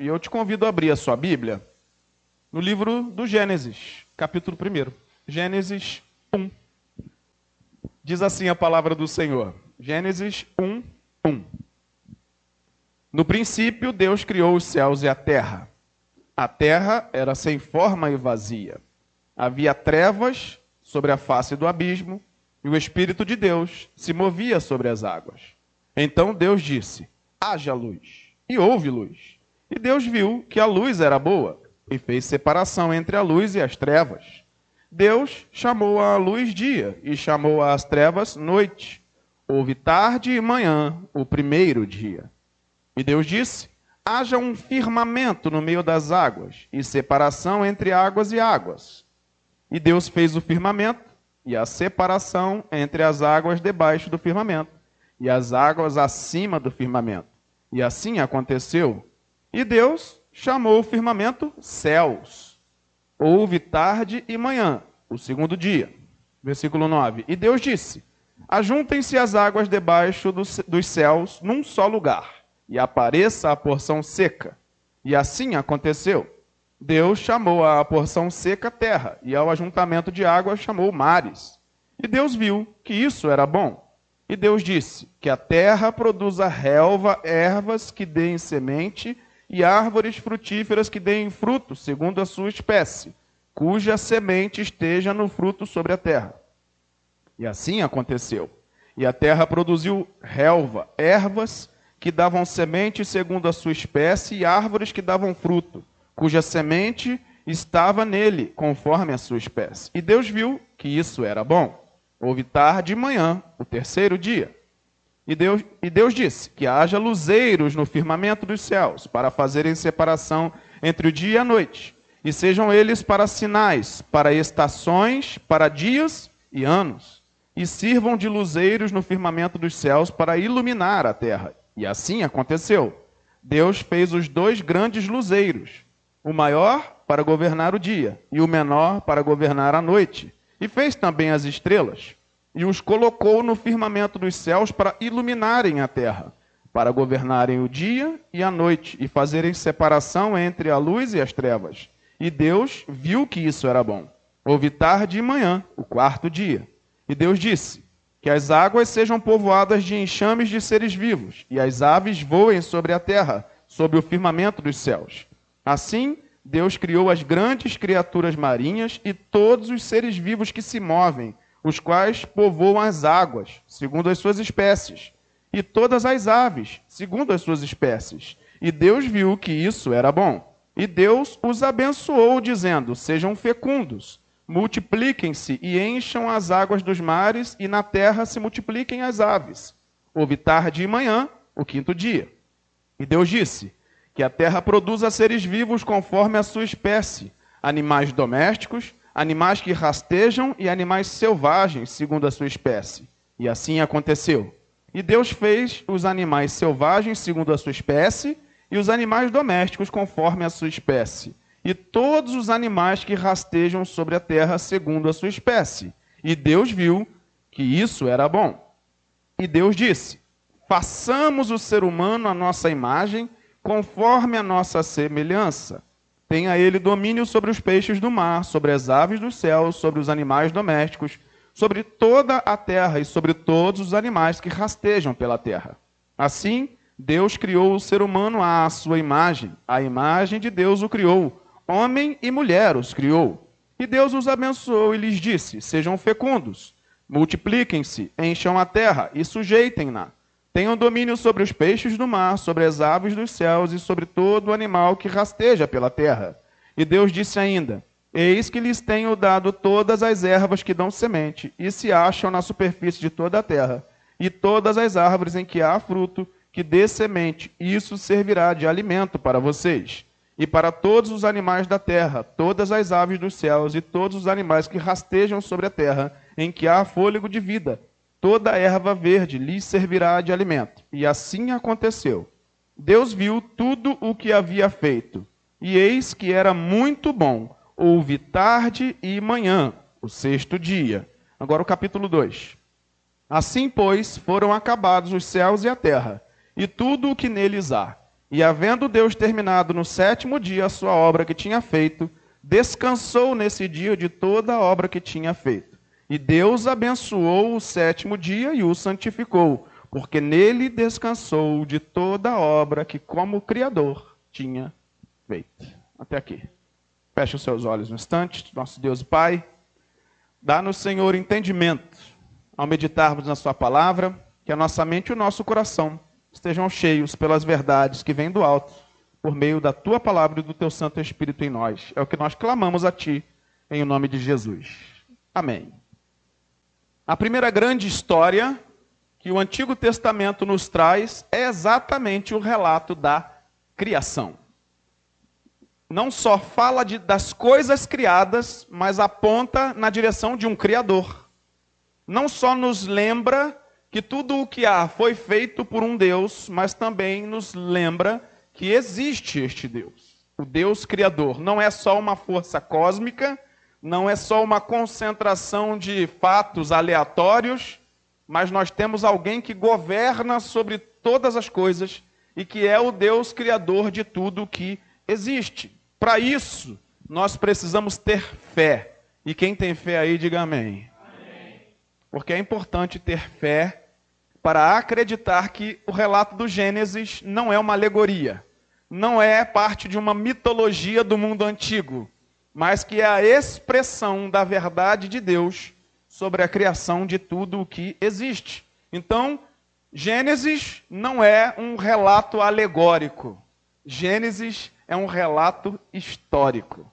e eu te convido a abrir a sua Bíblia no livro do Gênesis, capítulo 1. Gênesis 1. Diz assim a palavra do Senhor. Gênesis 1, 1. No princípio, Deus criou os céus e a terra. A terra era sem forma e vazia. Havia trevas sobre a face do abismo, e o Espírito de Deus se movia sobre as águas. Então Deus disse: haja luz. E houve luz. E Deus viu que a luz era boa, e fez separação entre a luz e as trevas. Deus chamou a luz dia, e chamou as trevas noite. Houve tarde e manhã, o primeiro dia. E Deus disse: haja um firmamento no meio das águas, e separação entre águas e águas. E Deus fez o firmamento e a separação entre as águas debaixo do firmamento e as águas acima do firmamento. E assim aconteceu. E Deus chamou o firmamento céus. Houve tarde e manhã, o segundo dia. Versículo 9. E Deus disse: Ajuntem-se as águas debaixo dos, dos céus num só lugar, e apareça a porção seca. E assim aconteceu. Deus chamou a porção seca terra, e ao ajuntamento de águas chamou mares. E Deus viu que isso era bom. E Deus disse: Que a terra produza relva, ervas que deem semente, e árvores frutíferas que deem fruto, segundo a sua espécie, cuja semente esteja no fruto sobre a terra. E assim aconteceu. E a terra produziu relva, ervas que davam semente segundo a sua espécie, e árvores que davam fruto, cuja semente estava nele, conforme a sua espécie. E Deus viu que isso era bom. Houve tarde e manhã, o terceiro dia. E Deus, e Deus disse: Que haja luzeiros no firmamento dos céus, para fazerem separação entre o dia e a noite, e sejam eles para sinais, para estações, para dias e anos, e sirvam de luzeiros no firmamento dos céus para iluminar a terra. E assim aconteceu. Deus fez os dois grandes luzeiros, o maior para governar o dia, e o menor para governar a noite e fez também as estrelas, e os colocou no firmamento dos céus para iluminarem a terra, para governarem o dia e a noite, e fazerem separação entre a luz e as trevas. E Deus viu que isso era bom. Houve tarde e manhã, o quarto dia. E Deus disse: Que as águas sejam povoadas de enxames de seres vivos, e as aves voem sobre a terra, sob o firmamento dos céus. Assim, Deus criou as grandes criaturas marinhas e todos os seres vivos que se movem, os quais povoam as águas, segundo as suas espécies, e todas as aves, segundo as suas espécies. E Deus viu que isso era bom. E Deus os abençoou, dizendo: Sejam fecundos, multipliquem-se e encham as águas dos mares, e na terra se multipliquem as aves. Houve tarde e manhã, o quinto dia. E Deus disse: que a terra produza seres vivos conforme a sua espécie, animais domésticos, animais que rastejam e animais selvagens, segundo a sua espécie. E assim aconteceu. E Deus fez os animais selvagens segundo a sua espécie e os animais domésticos conforme a sua espécie. E todos os animais que rastejam sobre a terra segundo a sua espécie. E Deus viu que isso era bom. E Deus disse: Façamos o ser humano à nossa imagem conforme a nossa semelhança. Tenha ele domínio sobre os peixes do mar, sobre as aves do céu, sobre os animais domésticos, sobre toda a terra e sobre todos os animais que rastejam pela terra. Assim, Deus criou o ser humano à sua imagem. A imagem de Deus o criou. Homem e mulher os criou. E Deus os abençoou e lhes disse: Sejam fecundos, multipliquem-se, encham a terra e sujeitem-na Tenham domínio sobre os peixes do mar, sobre as aves dos céus e sobre todo animal que rasteja pela terra. E Deus disse ainda: Eis que lhes tenho dado todas as ervas que dão semente e se acham na superfície de toda a terra, e todas as árvores em que há fruto que dê semente, isso servirá de alimento para vocês. E para todos os animais da terra, todas as aves dos céus e todos os animais que rastejam sobre a terra, em que há fôlego de vida, toda erva verde lhes servirá de alimento. E assim aconteceu. Deus viu tudo o que havia feito, e eis que era muito bom. Houve tarde e manhã, o sexto dia. Agora o capítulo 2. Assim, pois, foram acabados os céus e a terra, e tudo o que neles há. E havendo Deus terminado no sétimo dia a sua obra que tinha feito, descansou nesse dia de toda a obra que tinha feito. E Deus abençoou o sétimo dia e o santificou, porque nele descansou de toda a obra que, como Criador, tinha feito. Até aqui. Feche os seus olhos um instante, nosso Deus Pai. Dá-nos, Senhor, entendimento ao meditarmos na Sua palavra, que a nossa mente e o nosso coração estejam cheios pelas verdades que vêm do alto, por meio da tua palavra e do teu Santo Espírito em nós. É o que nós clamamos a ti, em nome de Jesus. Amém. A primeira grande história que o Antigo Testamento nos traz é exatamente o relato da criação. Não só fala de, das coisas criadas, mas aponta na direção de um Criador. Não só nos lembra que tudo o que há foi feito por um Deus, mas também nos lembra que existe este Deus. O Deus Criador não é só uma força cósmica, não é só uma concentração de fatos aleatórios, mas nós temos alguém que governa sobre todas as coisas e que é o Deus Criador de tudo que existe. Para isso, nós precisamos ter fé. E quem tem fé aí, diga amém. amém. Porque é importante ter fé para acreditar que o relato do Gênesis não é uma alegoria, não é parte de uma mitologia do mundo antigo, mas que é a expressão da verdade de Deus sobre a criação de tudo o que existe. Então, Gênesis não é um relato alegórico. Gênesis é um relato histórico,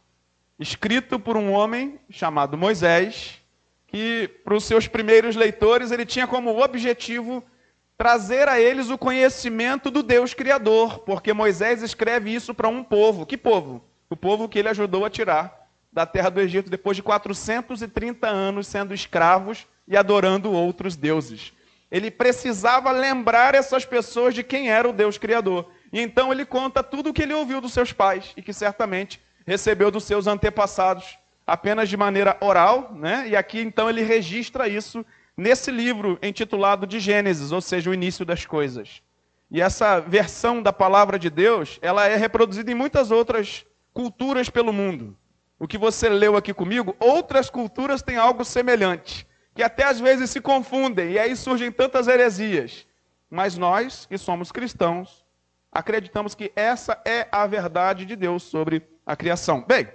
escrito por um homem chamado Moisés, que para os seus primeiros leitores ele tinha como objetivo trazer a eles o conhecimento do Deus Criador, porque Moisés escreve isso para um povo. Que povo? O povo que ele ajudou a tirar da terra do Egito depois de 430 anos sendo escravos e adorando outros deuses. Ele precisava lembrar essas pessoas de quem era o Deus Criador. E então ele conta tudo o que ele ouviu dos seus pais e que certamente recebeu dos seus antepassados apenas de maneira oral, né? E aqui então ele registra isso nesse livro intitulado de Gênesis, ou seja, o início das coisas. E essa versão da palavra de Deus, ela é reproduzida em muitas outras culturas pelo mundo. O que você leu aqui comigo, outras culturas têm algo semelhante, que até às vezes se confundem, e aí surgem tantas heresias. Mas nós, que somos cristãos, acreditamos que essa é a verdade de Deus sobre a criação. Bem,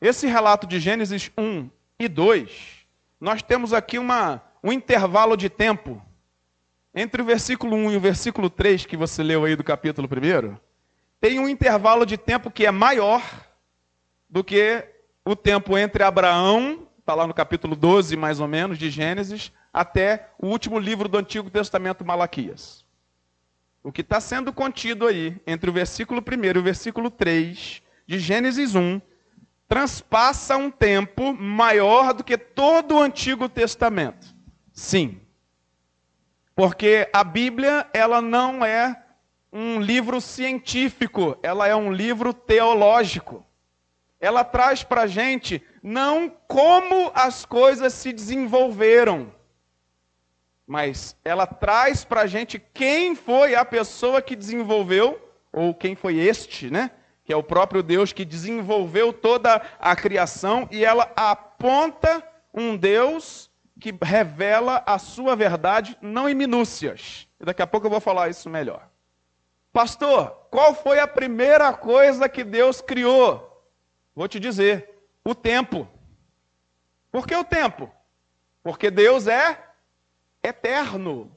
esse relato de Gênesis 1 e 2, nós temos aqui uma, um intervalo de tempo entre o versículo 1 e o versículo 3 que você leu aí do capítulo 1. Tem um intervalo de tempo que é maior do que o tempo entre Abraão, está lá no capítulo 12 mais ou menos de Gênesis, até o último livro do Antigo Testamento, Malaquias. O que está sendo contido aí entre o versículo 1 e o versículo 3 de Gênesis 1 transpassa um tempo maior do que todo o Antigo Testamento. Sim. Porque a Bíblia, ela não é um livro científico, ela é um livro teológico. Ela traz para a gente não como as coisas se desenvolveram, mas ela traz para a gente quem foi a pessoa que desenvolveu, ou quem foi este, né? que é o próprio Deus que desenvolveu toda a criação, e ela aponta um Deus que revela a sua verdade, não em minúcias. E daqui a pouco eu vou falar isso melhor. Pastor, qual foi a primeira coisa que Deus criou? Vou te dizer: o tempo. Por que o tempo? Porque Deus é eterno.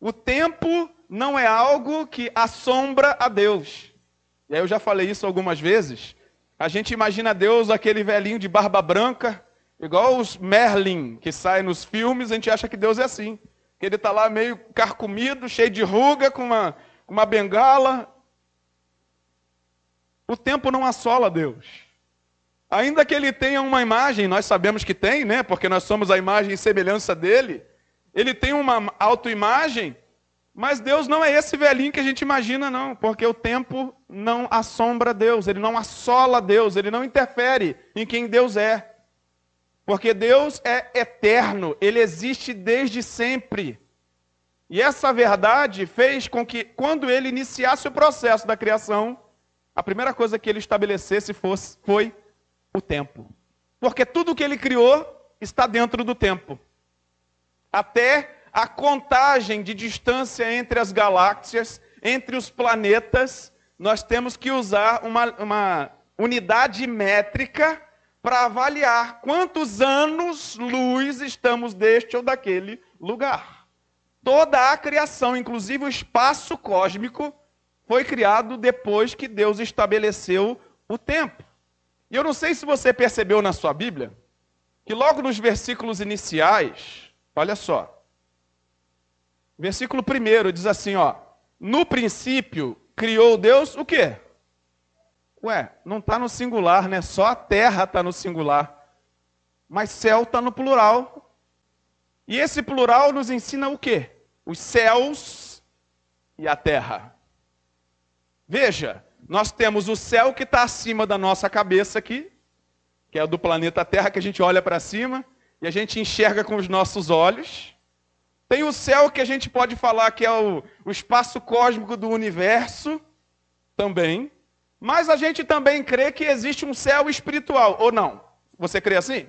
O tempo não é algo que assombra a Deus. E aí eu já falei isso algumas vezes. A gente imagina Deus aquele velhinho de barba branca, igual os Merlin que saem nos filmes, a gente acha que Deus é assim. Que ele está lá meio carcomido, cheio de ruga, com uma, uma bengala. O tempo não assola Deus. Ainda que ele tenha uma imagem, nós sabemos que tem, né? Porque nós somos a imagem e semelhança dele. Ele tem uma autoimagem, mas Deus não é esse velhinho que a gente imagina, não, porque o tempo não assombra Deus, ele não assola Deus, ele não interfere em quem Deus é. Porque Deus é eterno, ele existe desde sempre. E essa verdade fez com que, quando ele iniciasse o processo da criação, a primeira coisa que ele estabelecesse fosse, foi o tempo. Porque tudo que ele criou está dentro do tempo. Até a contagem de distância entre as galáxias, entre os planetas, nós temos que usar uma, uma unidade métrica para avaliar quantos anos-luz estamos deste ou daquele lugar. Toda a criação, inclusive o espaço cósmico, foi criado depois que Deus estabeleceu o tempo. E eu não sei se você percebeu na sua Bíblia, que logo nos versículos iniciais, olha só, versículo 1 diz assim, ó, no princípio criou Deus o quê? Ué, não está no singular, né? Só a terra está no singular. Mas céu está no plural. E esse plural nos ensina o quê? Os céus e a terra. Veja, nós temos o céu que está acima da nossa cabeça aqui, que é do planeta Terra, que a gente olha para cima e a gente enxerga com os nossos olhos. Tem o céu que a gente pode falar que é o, o espaço cósmico do universo, também. Mas a gente também crê que existe um céu espiritual, ou não? Você crê assim?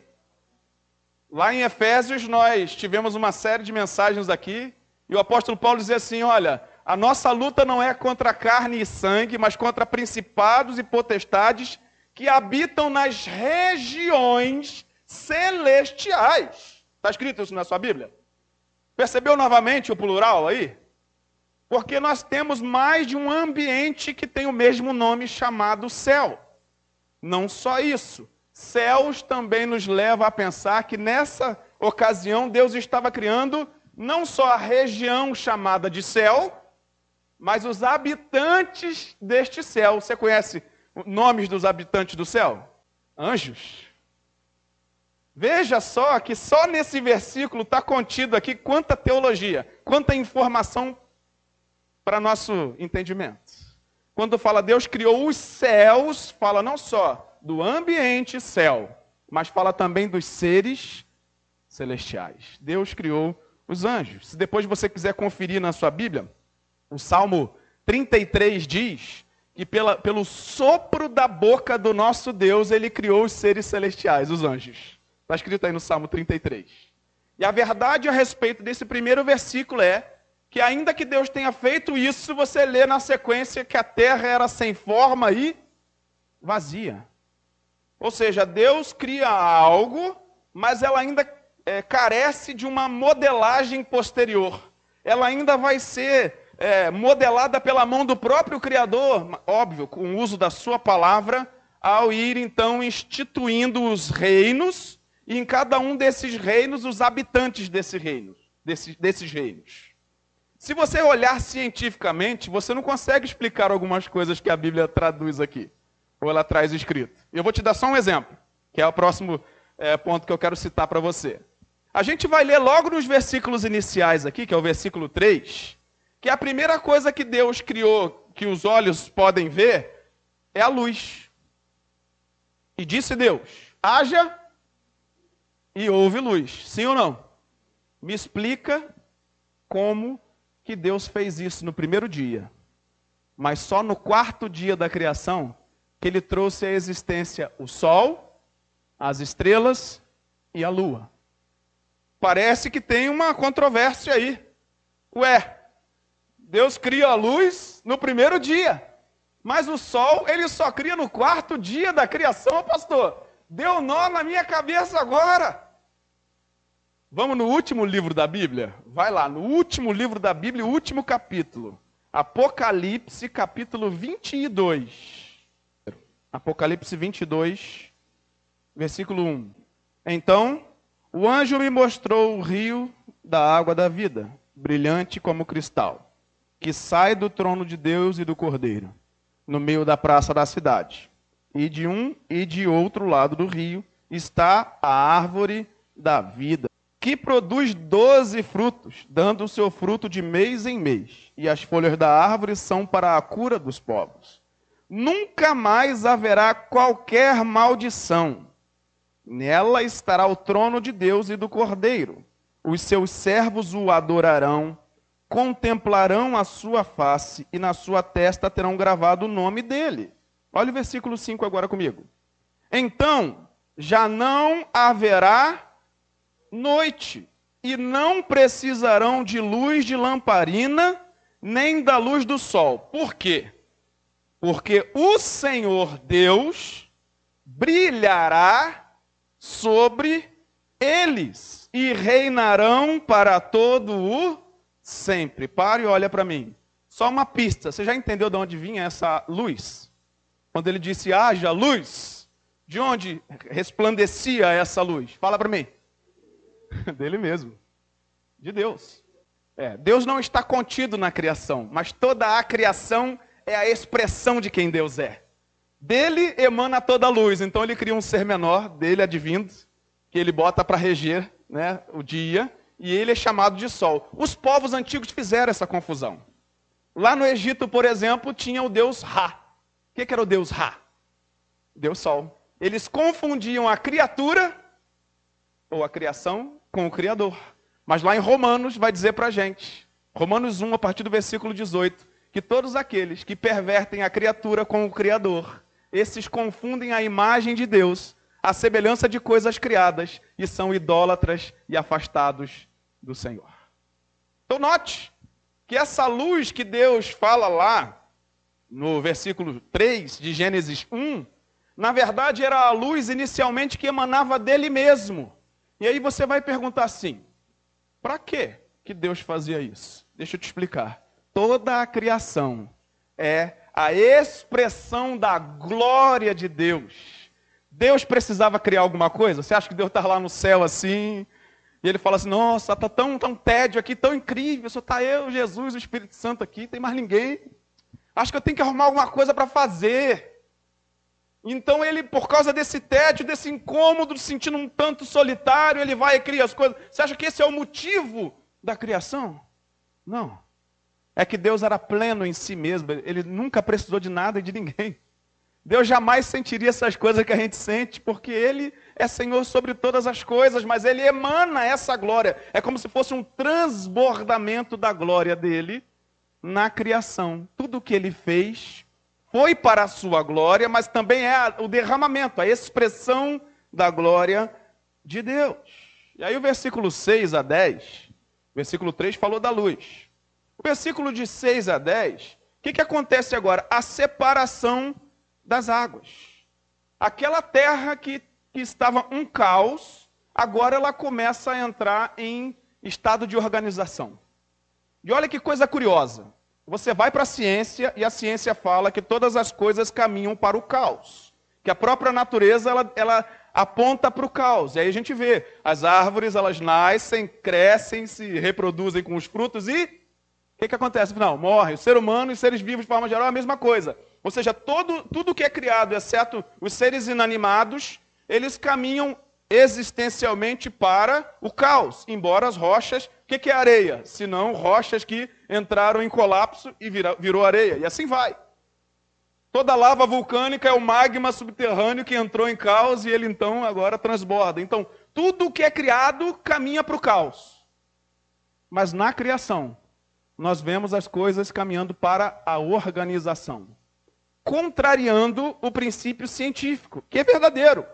Lá em Efésios, nós tivemos uma série de mensagens aqui, e o apóstolo Paulo dizia assim: olha, a nossa luta não é contra carne e sangue, mas contra principados e potestades que habitam nas regiões celestiais. Está escrito isso na sua Bíblia? Percebeu novamente o plural aí? Porque nós temos mais de um ambiente que tem o mesmo nome chamado céu. Não só isso. Céus também nos leva a pensar que nessa ocasião Deus estava criando não só a região chamada de céu, mas os habitantes deste céu. Você conhece nomes dos habitantes do céu? Anjos. Veja só que só nesse versículo está contido aqui quanta teologia, quanta informação para nosso entendimento. Quando fala Deus criou os céus, fala não só do ambiente céu, mas fala também dos seres celestiais. Deus criou os anjos. Se depois você quiser conferir na sua Bíblia, o Salmo 33 diz que pela, pelo sopro da boca do nosso Deus ele criou os seres celestiais, os anjos. Está escrito aí no Salmo 33. E a verdade a respeito desse primeiro versículo é que ainda que Deus tenha feito isso, você lê na sequência que a terra era sem forma e vazia. Ou seja, Deus cria algo, mas ela ainda é, carece de uma modelagem posterior. Ela ainda vai ser é, modelada pela mão do próprio Criador, óbvio, com o uso da sua palavra, ao ir então instituindo os reinos, e em cada um desses reinos, os habitantes desse reino, desse, desses reinos. Se você olhar cientificamente, você não consegue explicar algumas coisas que a Bíblia traduz aqui, ou ela traz escrito. Eu vou te dar só um exemplo, que é o próximo é, ponto que eu quero citar para você. A gente vai ler logo nos versículos iniciais aqui, que é o versículo 3, que a primeira coisa que Deus criou, que os olhos podem ver, é a luz. E disse Deus: haja e houve luz. Sim ou não? Me explica como que Deus fez isso no primeiro dia, mas só no quarto dia da criação que ele trouxe à existência o sol, as estrelas e a lua. Parece que tem uma controvérsia aí. Ué, Deus cria a luz no primeiro dia, mas o sol ele só cria no quarto dia da criação, pastor. Deu nó na minha cabeça agora. Vamos no último livro da Bíblia? Vai lá, no último livro da Bíblia, último capítulo. Apocalipse, capítulo 22. Apocalipse 22, versículo 1. Então, o anjo me mostrou o rio da água da vida, brilhante como cristal, que sai do trono de Deus e do Cordeiro, no meio da praça da cidade. E de um e de outro lado do rio está a árvore da vida que produz doze frutos, dando o seu fruto de mês em mês, e as folhas da árvore são para a cura dos povos. Nunca mais haverá qualquer maldição. Nela estará o trono de Deus e do Cordeiro. Os seus servos o adorarão, contemplarão a sua face e na sua testa terão gravado o nome dele. Olha o versículo 5 agora comigo. Então já não haverá noite, e não precisarão de luz de lamparina, nem da luz do sol. Por quê? Porque o Senhor Deus brilhará sobre eles e reinarão para todo o sempre. Pare e olha para mim. Só uma pista. Você já entendeu de onde vinha essa luz? Quando ele disse haja luz, de onde resplandecia essa luz? Fala para mim. Dele mesmo. De Deus. É, Deus não está contido na criação, mas toda a criação é a expressão de quem Deus é. Dele emana toda a luz, então ele cria um ser menor, dele advindo, que ele bota para reger né, o dia, e ele é chamado de sol. Os povos antigos fizeram essa confusão. Lá no Egito, por exemplo, tinha o deus Ra. O que, que era o deus Ra? Deus Sol. Eles confundiam a criatura, ou a criação, com o Criador. Mas lá em Romanos vai dizer para a gente, Romanos 1, a partir do versículo 18, que todos aqueles que pervertem a criatura com o Criador, esses confundem a imagem de Deus, a semelhança de coisas criadas, e são idólatras e afastados do Senhor. Então, note que essa luz que Deus fala lá, no versículo 3 de Gênesis 1, na verdade era a luz inicialmente que emanava dele mesmo. E aí você vai perguntar assim: para que que Deus fazia isso? Deixa eu te explicar. Toda a criação é a expressão da glória de Deus. Deus precisava criar alguma coisa? Você acha que Deus está lá no céu assim? E ele fala assim: Nossa, está tão, tão tédio aqui, tão incrível. Só está eu, Jesus, o Espírito Santo aqui, tem mais ninguém. Acho que eu tenho que arrumar alguma coisa para fazer. Então ele, por causa desse tédio, desse incômodo, sentindo um tanto solitário, ele vai e cria as coisas. Você acha que esse é o motivo da criação? Não. É que Deus era pleno em si mesmo, ele nunca precisou de nada e de ninguém. Deus jamais sentiria essas coisas que a gente sente, porque ele é Senhor sobre todas as coisas, mas ele emana essa glória. É como se fosse um transbordamento da glória dele na criação. Tudo o que ele fez foi para a sua glória, mas também é o derramamento, a expressão da glória de Deus. E aí o versículo 6 a 10, versículo 3 falou da luz. O versículo de 6 a 10, o que, que acontece agora? A separação das águas. Aquela terra que, que estava um caos, agora ela começa a entrar em estado de organização. E olha que coisa curiosa. Você vai para a ciência e a ciência fala que todas as coisas caminham para o caos. Que a própria natureza ela, ela aponta para o caos. E aí a gente vê as árvores, elas nascem, crescem, se reproduzem com os frutos e que, que acontece final? Morre. O ser humano e os seres vivos, de forma geral, é a mesma coisa. Ou seja, todo, tudo que é criado, exceto os seres inanimados, eles caminham existencialmente para o caos, embora as rochas que, que é areia? Senão rochas que entraram em colapso e vira, virou areia. E assim vai. Toda lava vulcânica é o magma subterrâneo que entrou em caos e ele então agora transborda. Então, tudo que é criado caminha para o caos. Mas na criação, nós vemos as coisas caminhando para a organização, contrariando o princípio científico, que é verdadeiro.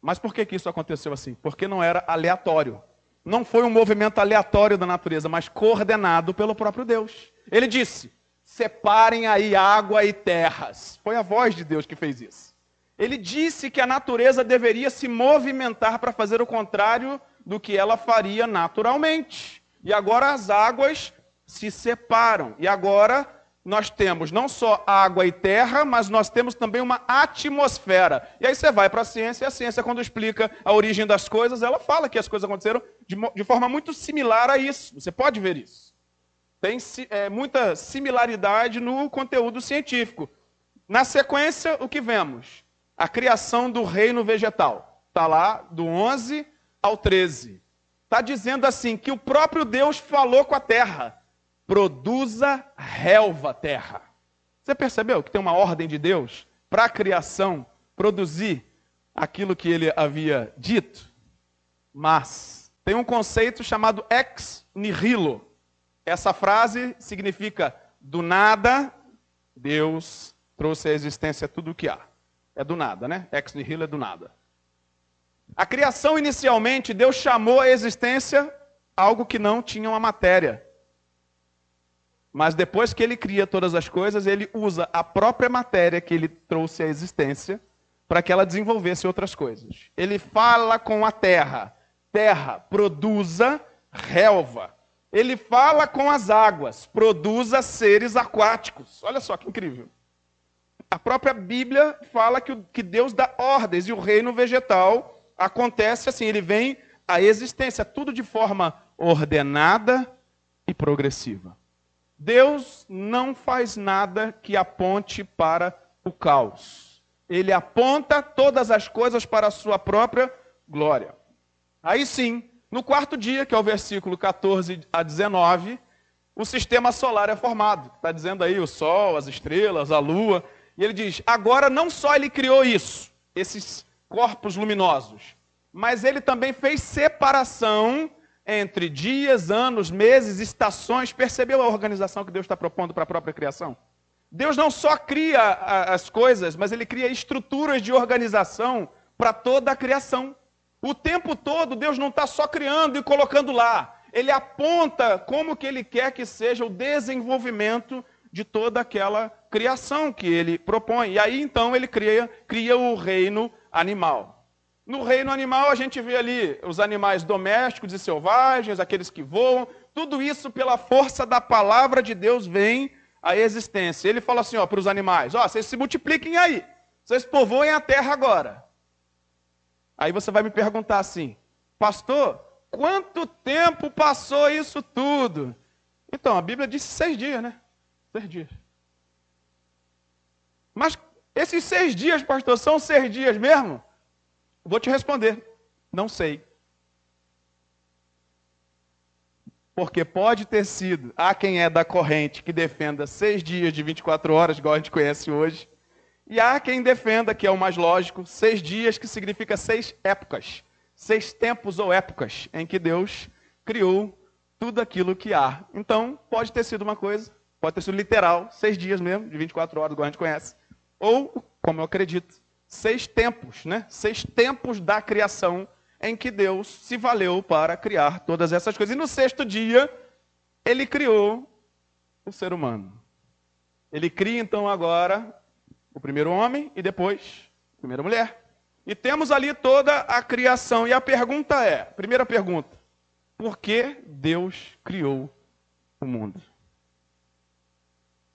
Mas por que, que isso aconteceu assim? Porque não era aleatório. Não foi um movimento aleatório da natureza, mas coordenado pelo próprio Deus. Ele disse: separem aí água e terras. Foi a voz de Deus que fez isso. Ele disse que a natureza deveria se movimentar para fazer o contrário do que ela faria naturalmente. E agora as águas se separam. E agora nós temos não só água e terra, mas nós temos também uma atmosfera. E aí você vai para a ciência, e a ciência, quando explica a origem das coisas, ela fala que as coisas aconteceram de, de forma muito similar a isso. Você pode ver isso. Tem é, muita similaridade no conteúdo científico. Na sequência, o que vemos? A criação do reino vegetal. Está lá do 11 ao 13. Está dizendo assim que o próprio Deus falou com a terra produza relva terra. Você percebeu que tem uma ordem de Deus para a criação produzir aquilo que ele havia dito? Mas tem um conceito chamado ex nihilo. Essa frase significa do nada, Deus trouxe à existência tudo o que há. É do nada, né? Ex nihilo é do nada. A criação, inicialmente, Deus chamou à existência algo que não tinha uma matéria. Mas depois que ele cria todas as coisas, ele usa a própria matéria que ele trouxe à existência para que ela desenvolvesse outras coisas. Ele fala com a terra: terra, produza relva. Ele fala com as águas: produza seres aquáticos. Olha só que incrível. A própria Bíblia fala que, que Deus dá ordens e o reino vegetal acontece assim: ele vem à existência, tudo de forma ordenada e progressiva. Deus não faz nada que aponte para o caos. Ele aponta todas as coisas para a sua própria glória. Aí sim, no quarto dia, que é o versículo 14 a 19, o sistema solar é formado. Está dizendo aí o Sol, as estrelas, a Lua. E ele diz: agora não só ele criou isso, esses corpos luminosos, mas ele também fez separação entre dias, anos, meses, estações. Percebeu a organização que Deus está propondo para a própria criação? Deus não só cria as coisas, mas ele cria estruturas de organização para toda a criação. O tempo todo Deus não está só criando e colocando lá. Ele aponta como que ele quer que seja o desenvolvimento de toda aquela criação que ele propõe. E aí então ele cria, cria o reino animal. No reino animal, a gente vê ali os animais domésticos e selvagens, aqueles que voam, tudo isso pela força da palavra de Deus vem à existência. Ele fala assim para os animais: ó, vocês se multipliquem aí, vocês povoem a terra agora. Aí você vai me perguntar assim, pastor, quanto tempo passou isso tudo? Então, a Bíblia diz seis dias, né? Seis dias. Mas esses seis dias, pastor, são seis dias mesmo? Vou te responder. Não sei. Porque pode ter sido, há quem é da corrente que defenda seis dias de 24 horas, igual a gente conhece hoje, e há quem defenda, que é o mais lógico, seis dias, que significa seis épocas, seis tempos ou épocas em que Deus criou tudo aquilo que há. Então, pode ter sido uma coisa, pode ter sido literal, seis dias mesmo, de 24 horas, igual a gente conhece, ou, como eu acredito, seis tempos, né? Seis tempos da criação em que Deus se valeu para criar todas essas coisas. E no sexto dia, ele criou o ser humano. Ele cria então agora o primeiro homem e depois a primeira mulher. E temos ali toda a criação. E a pergunta é: primeira pergunta, por que Deus criou o mundo?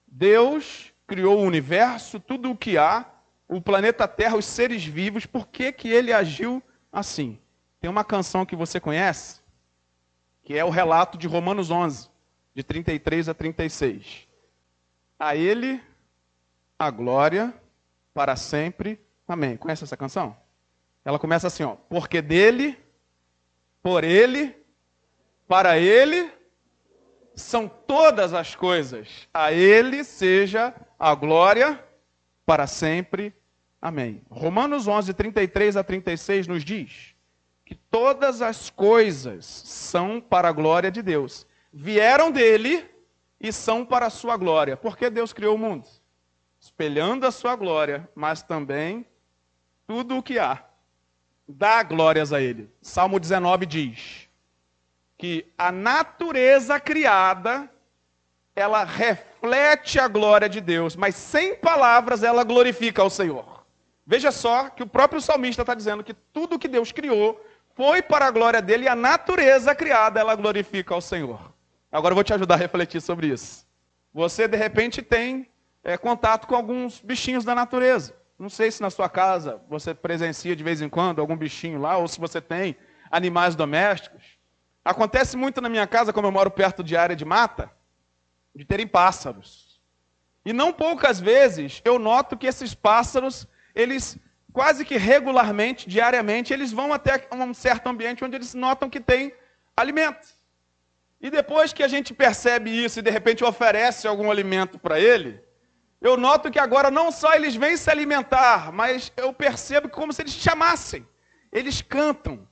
Deus criou o universo, tudo o que há, o planeta Terra, os seres vivos, por que, que ele agiu assim? Tem uma canção que você conhece, que é o relato de Romanos 11, de 33 a 36. A ele a glória para sempre. Amém. Conhece essa canção? Ela começa assim, ó. Porque dele, por ele, para ele são todas as coisas. A ele seja a glória para sempre. Amém. Romanos 11, 33 a 36 nos diz que todas as coisas são para a glória de Deus. Vieram dele e são para a sua glória. Porque Deus criou o mundo? Espelhando a sua glória, mas também tudo o que há. Dá glórias a ele. Salmo 19 diz que a natureza criada ela reflete a glória de Deus, mas sem palavras ela glorifica ao Senhor. Veja só que o próprio salmista está dizendo que tudo que Deus criou foi para a glória dele e a natureza criada ela glorifica ao Senhor. Agora eu vou te ajudar a refletir sobre isso. Você de repente tem é, contato com alguns bichinhos da natureza. Não sei se na sua casa você presencia de vez em quando algum bichinho lá, ou se você tem animais domésticos. Acontece muito na minha casa, como eu moro perto de área de mata, de terem pássaros. E não poucas vezes eu noto que esses pássaros eles quase que regularmente, diariamente, eles vão até um certo ambiente onde eles notam que tem alimento. E depois que a gente percebe isso e de repente oferece algum alimento para ele, eu noto que agora não só eles vêm se alimentar, mas eu percebo como se eles chamassem. Eles cantam.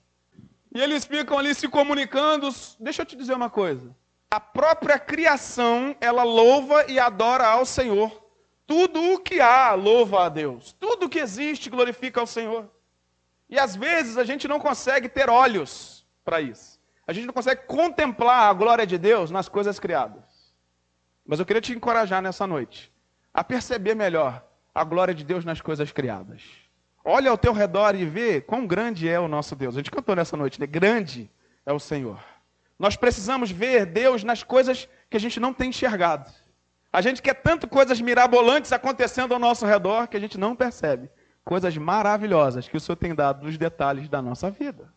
E eles ficam ali se comunicando. Deixa eu te dizer uma coisa. A própria criação, ela louva e adora ao Senhor. Tudo o que há louva a Deus. Tudo o que existe glorifica ao Senhor. E às vezes a gente não consegue ter olhos para isso. A gente não consegue contemplar a glória de Deus nas coisas criadas. Mas eu queria te encorajar nessa noite a perceber melhor a glória de Deus nas coisas criadas. Olha ao teu redor e vê quão grande é o nosso Deus. A gente cantou nessa noite, né? Grande é o Senhor. Nós precisamos ver Deus nas coisas que a gente não tem enxergado. A gente quer tanto coisas mirabolantes acontecendo ao nosso redor que a gente não percebe. Coisas maravilhosas que o Senhor tem dado nos detalhes da nossa vida.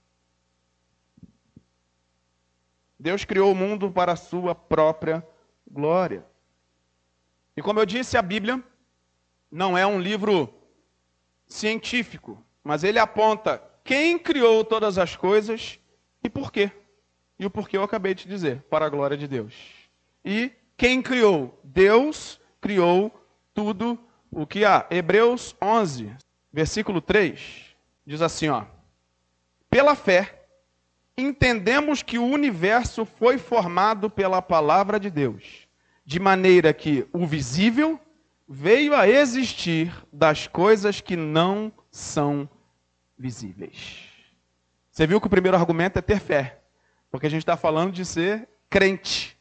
Deus criou o mundo para a sua própria glória. E como eu disse, a Bíblia não é um livro científico, mas ele aponta quem criou todas as coisas e por quê. E o porquê eu acabei de dizer, para a glória de Deus. E quem criou? Deus criou tudo o que há. Hebreus 11, versículo 3, diz assim, ó: Pela fé entendemos que o universo foi formado pela palavra de Deus, de maneira que o visível veio a existir das coisas que não são visíveis. Você viu que o primeiro argumento é ter fé, porque a gente está falando de ser crente.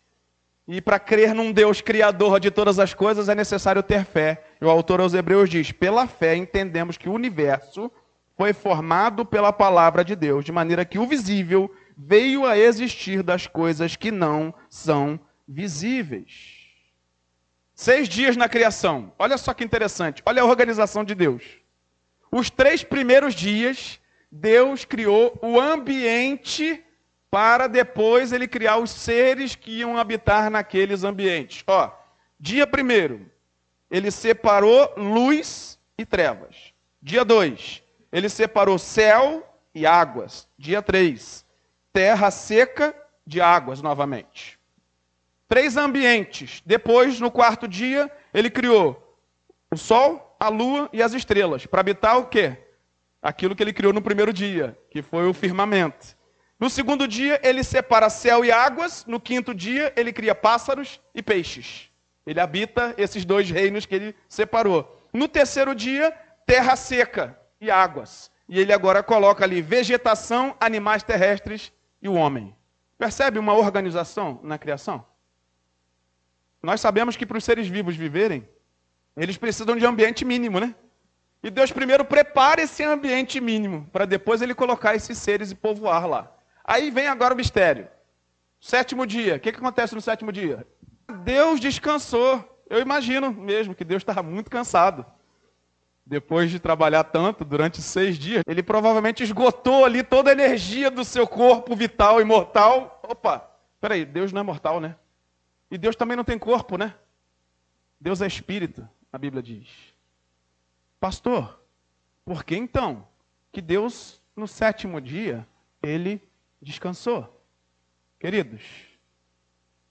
E para crer num Deus criador de todas as coisas é necessário ter fé. E o autor aos Hebreus diz: pela fé entendemos que o universo foi formado pela palavra de Deus, de maneira que o visível veio a existir das coisas que não são visíveis. Seis dias na criação. Olha só que interessante. Olha a organização de Deus. Os três primeiros dias, Deus criou o ambiente para depois ele criar os seres que iam habitar naqueles ambientes. Ó, dia primeiro, ele separou luz e trevas. Dia dois, ele separou céu e águas. Dia três, terra seca de águas novamente três ambientes. Depois, no quarto dia, ele criou o sol, a lua e as estrelas. Para habitar o quê? Aquilo que ele criou no primeiro dia, que foi o firmamento. No segundo dia, ele separa céu e águas. No quinto dia, ele cria pássaros e peixes. Ele habita esses dois reinos que ele separou. No terceiro dia, terra seca e águas. E ele agora coloca ali vegetação, animais terrestres e o homem. Percebe uma organização na criação? Nós sabemos que para os seres vivos viverem, eles precisam de ambiente mínimo, né? E Deus primeiro prepara esse ambiente mínimo, para depois ele colocar esses seres e povoar lá. Aí vem agora o mistério. Sétimo dia. O que, que acontece no sétimo dia? Deus descansou. Eu imagino mesmo que Deus estava muito cansado. Depois de trabalhar tanto durante seis dias, ele provavelmente esgotou ali toda a energia do seu corpo vital e mortal. Opa, peraí, Deus não é mortal, né? E Deus também não tem corpo, né? Deus é espírito, a Bíblia diz. Pastor, por que então que Deus, no sétimo dia, ele descansou? Queridos,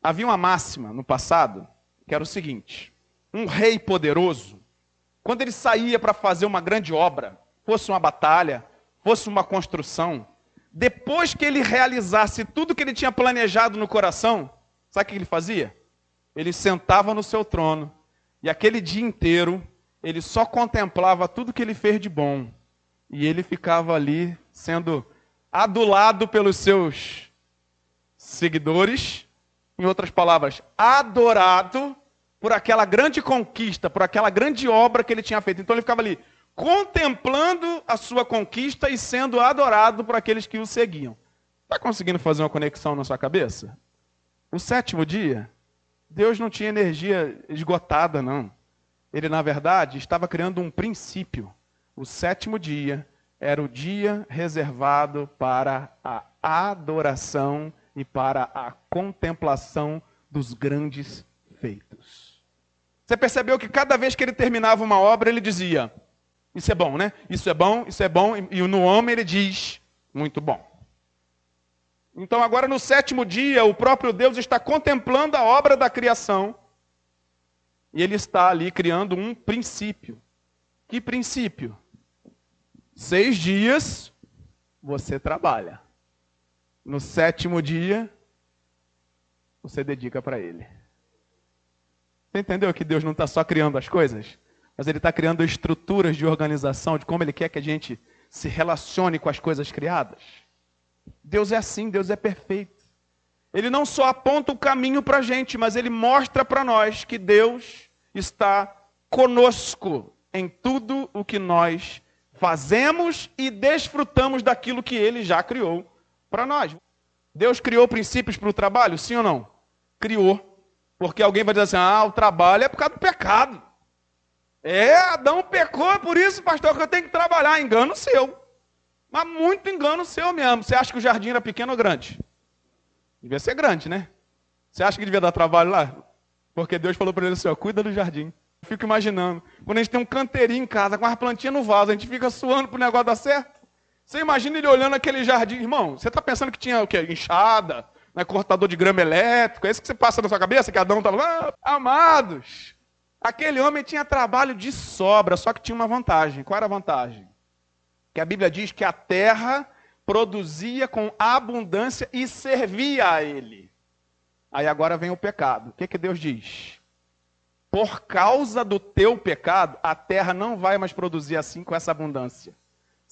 havia uma máxima no passado que era o seguinte: um rei poderoso, quando ele saía para fazer uma grande obra, fosse uma batalha, fosse uma construção, depois que ele realizasse tudo que ele tinha planejado no coração, Sabe o que ele fazia? Ele sentava no seu trono e aquele dia inteiro ele só contemplava tudo que ele fez de bom. E ele ficava ali sendo adulado pelos seus seguidores, em outras palavras, adorado por aquela grande conquista, por aquela grande obra que ele tinha feito. Então ele ficava ali contemplando a sua conquista e sendo adorado por aqueles que o seguiam. Está conseguindo fazer uma conexão na sua cabeça? O sétimo dia, Deus não tinha energia esgotada, não. Ele, na verdade, estava criando um princípio. O sétimo dia era o dia reservado para a adoração e para a contemplação dos grandes feitos. Você percebeu que cada vez que ele terminava uma obra, ele dizia: Isso é bom, né? Isso é bom, isso é bom. E no homem ele diz: Muito bom. Então, agora no sétimo dia, o próprio Deus está contemplando a obra da criação e ele está ali criando um princípio. Que princípio? Seis dias você trabalha. No sétimo dia, você dedica para Ele. Você entendeu que Deus não está só criando as coisas, mas Ele está criando estruturas de organização, de como Ele quer que a gente se relacione com as coisas criadas? Deus é assim, Deus é perfeito. Ele não só aponta o caminho para a gente, mas Ele mostra para nós que Deus está conosco em tudo o que nós fazemos e desfrutamos daquilo que Ele já criou para nós. Deus criou princípios para o trabalho? Sim ou não? Criou. Porque alguém vai dizer assim: ah, o trabalho é por causa do pecado. É, Adão pecou, por isso, pastor, que eu tenho que trabalhar. Engano seu. Mas muito engano seu mesmo. Você acha que o jardim era pequeno ou grande? Devia ser grande, né? Você acha que devia dar trabalho lá? Porque Deus falou para ele assim: ó, cuida do jardim. Fico imaginando. Quando a gente tem um canteirinho em casa, com as plantinhas no vaso, a gente fica suando para o negócio dar certo. Você imagina ele olhando aquele jardim. Irmão, você está pensando que tinha o quê? Enxada, né? cortador de grama elétrico? É isso que você passa na sua cabeça? Que Adão estava lá? Ah, amados, aquele homem tinha trabalho de sobra, só que tinha uma vantagem. Qual era a vantagem? Que a Bíblia diz que a terra produzia com abundância e servia a ele. Aí agora vem o pecado. O que, que Deus diz? Por causa do teu pecado, a terra não vai mais produzir assim com essa abundância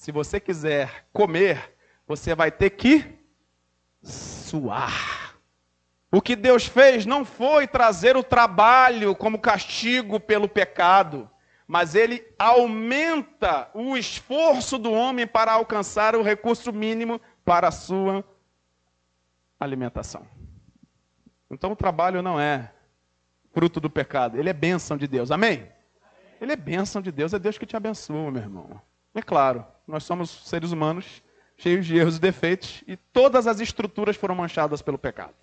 se você quiser comer, você vai ter que suar. O que Deus fez não foi trazer o trabalho como castigo pelo pecado, mas ele aumenta o esforço do homem para alcançar o recurso mínimo para a sua alimentação. Então o trabalho não é fruto do pecado, ele é bênção de Deus. Amém? Ele é bênção de Deus, é Deus que te abençoa, meu irmão. É claro, nós somos seres humanos cheios de erros e defeitos e todas as estruturas foram manchadas pelo pecado.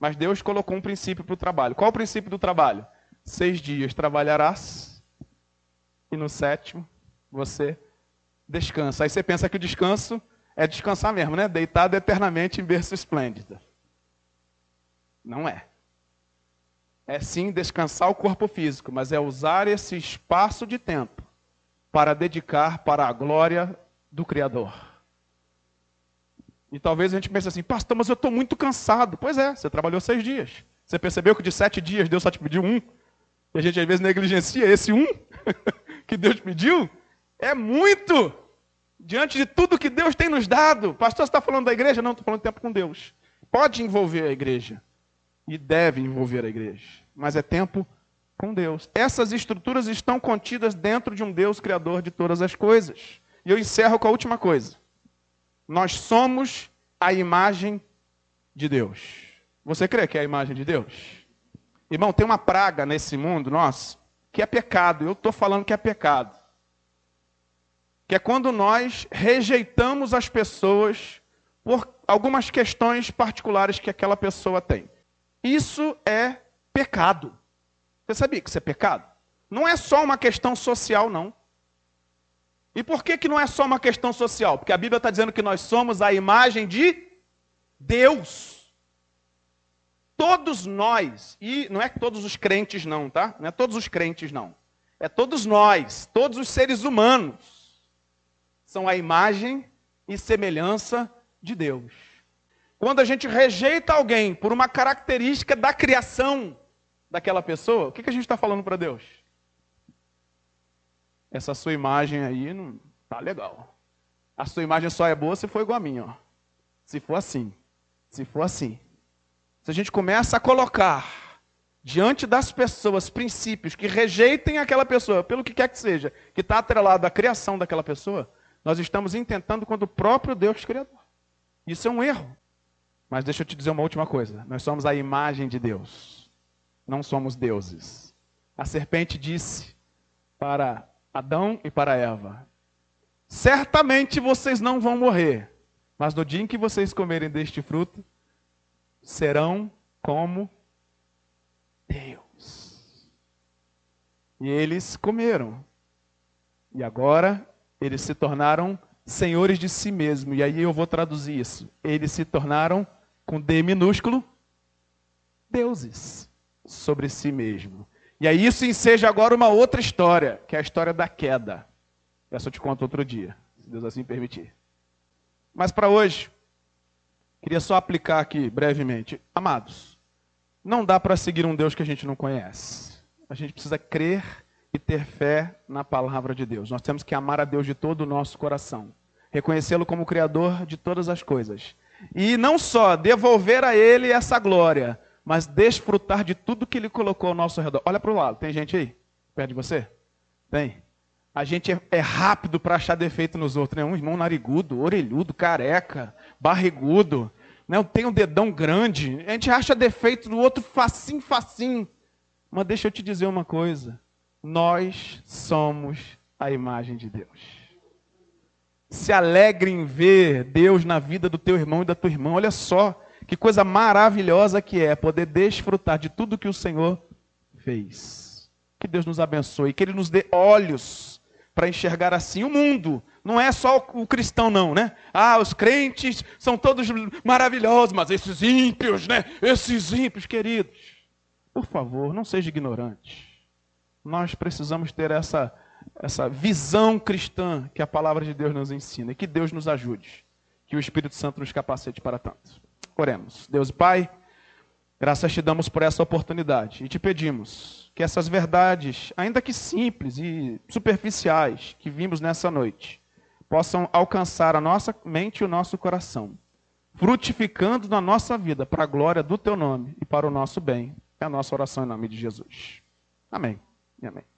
Mas Deus colocou um princípio para o trabalho. Qual o princípio do trabalho? Seis dias trabalharás e no sétimo você descansa. Aí você pensa que o descanso é descansar mesmo, né? Deitado eternamente em berço esplêndido. Não é. É sim descansar o corpo físico, mas é usar esse espaço de tempo para dedicar para a glória do Criador. E talvez a gente pense assim, pastor, mas eu estou muito cansado. Pois é, você trabalhou seis dias. Você percebeu que de sete dias Deus só te pediu um? E a gente às vezes negligencia esse um que Deus pediu? É muito! Diante de tudo que Deus tem nos dado. Pastor, você está falando da igreja? Não, estou falando tempo com Deus. Pode envolver a igreja. E deve envolver a igreja. Mas é tempo com Deus. Essas estruturas estão contidas dentro de um Deus criador de todas as coisas. E eu encerro com a última coisa. Nós somos a imagem de Deus. Você crê que é a imagem de Deus? Irmão, tem uma praga nesse mundo nosso que é pecado. Eu estou falando que é pecado. Que é quando nós rejeitamos as pessoas por algumas questões particulares que aquela pessoa tem. Isso é pecado. Você sabia que isso é pecado? Não é só uma questão social, não. E por que, que não é só uma questão social? Porque a Bíblia está dizendo que nós somos a imagem de Deus. Todos nós, e não é todos os crentes, não, tá? Não é todos os crentes, não. É todos nós, todos os seres humanos, são a imagem e semelhança de Deus. Quando a gente rejeita alguém por uma característica da criação, daquela pessoa, o que, que a gente está falando para Deus? Essa sua imagem aí não tá legal. A sua imagem só é boa se for igual a minha, ó. Se for assim. Se for assim. Se a gente começa a colocar diante das pessoas princípios que rejeitem aquela pessoa, pelo que quer que seja, que está atrelado à criação daquela pessoa, nós estamos intentando contra o próprio Deus Criador. Isso é um erro. Mas deixa eu te dizer uma última coisa: nós somos a imagem de Deus não somos deuses. A serpente disse para Adão e para Eva: Certamente vocês não vão morrer, mas no dia em que vocês comerem deste fruto, serão como Deus. E eles comeram. E agora eles se tornaram senhores de si mesmo. E aí eu vou traduzir isso. Eles se tornaram, com D minúsculo, deuses sobre si mesmo. E aí isso enseja agora uma outra história, que é a história da queda. Essa eu te conto outro dia, se Deus assim permitir. Mas para hoje, Queria só aplicar aqui brevemente. Amados, não dá para seguir um Deus que a gente não conhece. A gente precisa crer e ter fé na palavra de Deus. Nós temos que amar a Deus de todo o nosso coração, reconhecê-lo como Criador de todas as coisas. E não só devolver a Ele essa glória, mas desfrutar de tudo que Ele colocou ao nosso redor. Olha para o lado, tem gente aí? Perto de você? Tem. A gente é, é rápido para achar defeito nos outros, né? Um irmão narigudo, orelhudo, careca, barrigudo, né? tem um dedão grande. A gente acha defeito no outro facinho, facinho. Mas deixa eu te dizer uma coisa. Nós somos a imagem de Deus. Se alegre em ver Deus na vida do teu irmão e da tua irmã. Olha só que coisa maravilhosa que é poder desfrutar de tudo que o Senhor fez. Que Deus nos abençoe, que Ele nos dê olhos para enxergar assim o mundo. Não é só o cristão, não, né? Ah, os crentes são todos maravilhosos, mas esses ímpios, né? Esses ímpios, queridos. Por favor, não seja ignorante. Nós precisamos ter essa essa visão cristã que a palavra de Deus nos ensina. E que Deus nos ajude. Que o Espírito Santo nos capacite para tanto. Oremos. Deus Pai, graças te damos por essa oportunidade. E te pedimos que essas verdades, ainda que simples e superficiais, que vimos nessa noite, possam alcançar a nossa mente e o nosso coração, frutificando na nossa vida para a glória do teu nome e para o nosso bem. É a nossa oração em nome de Jesus. Amém e amém.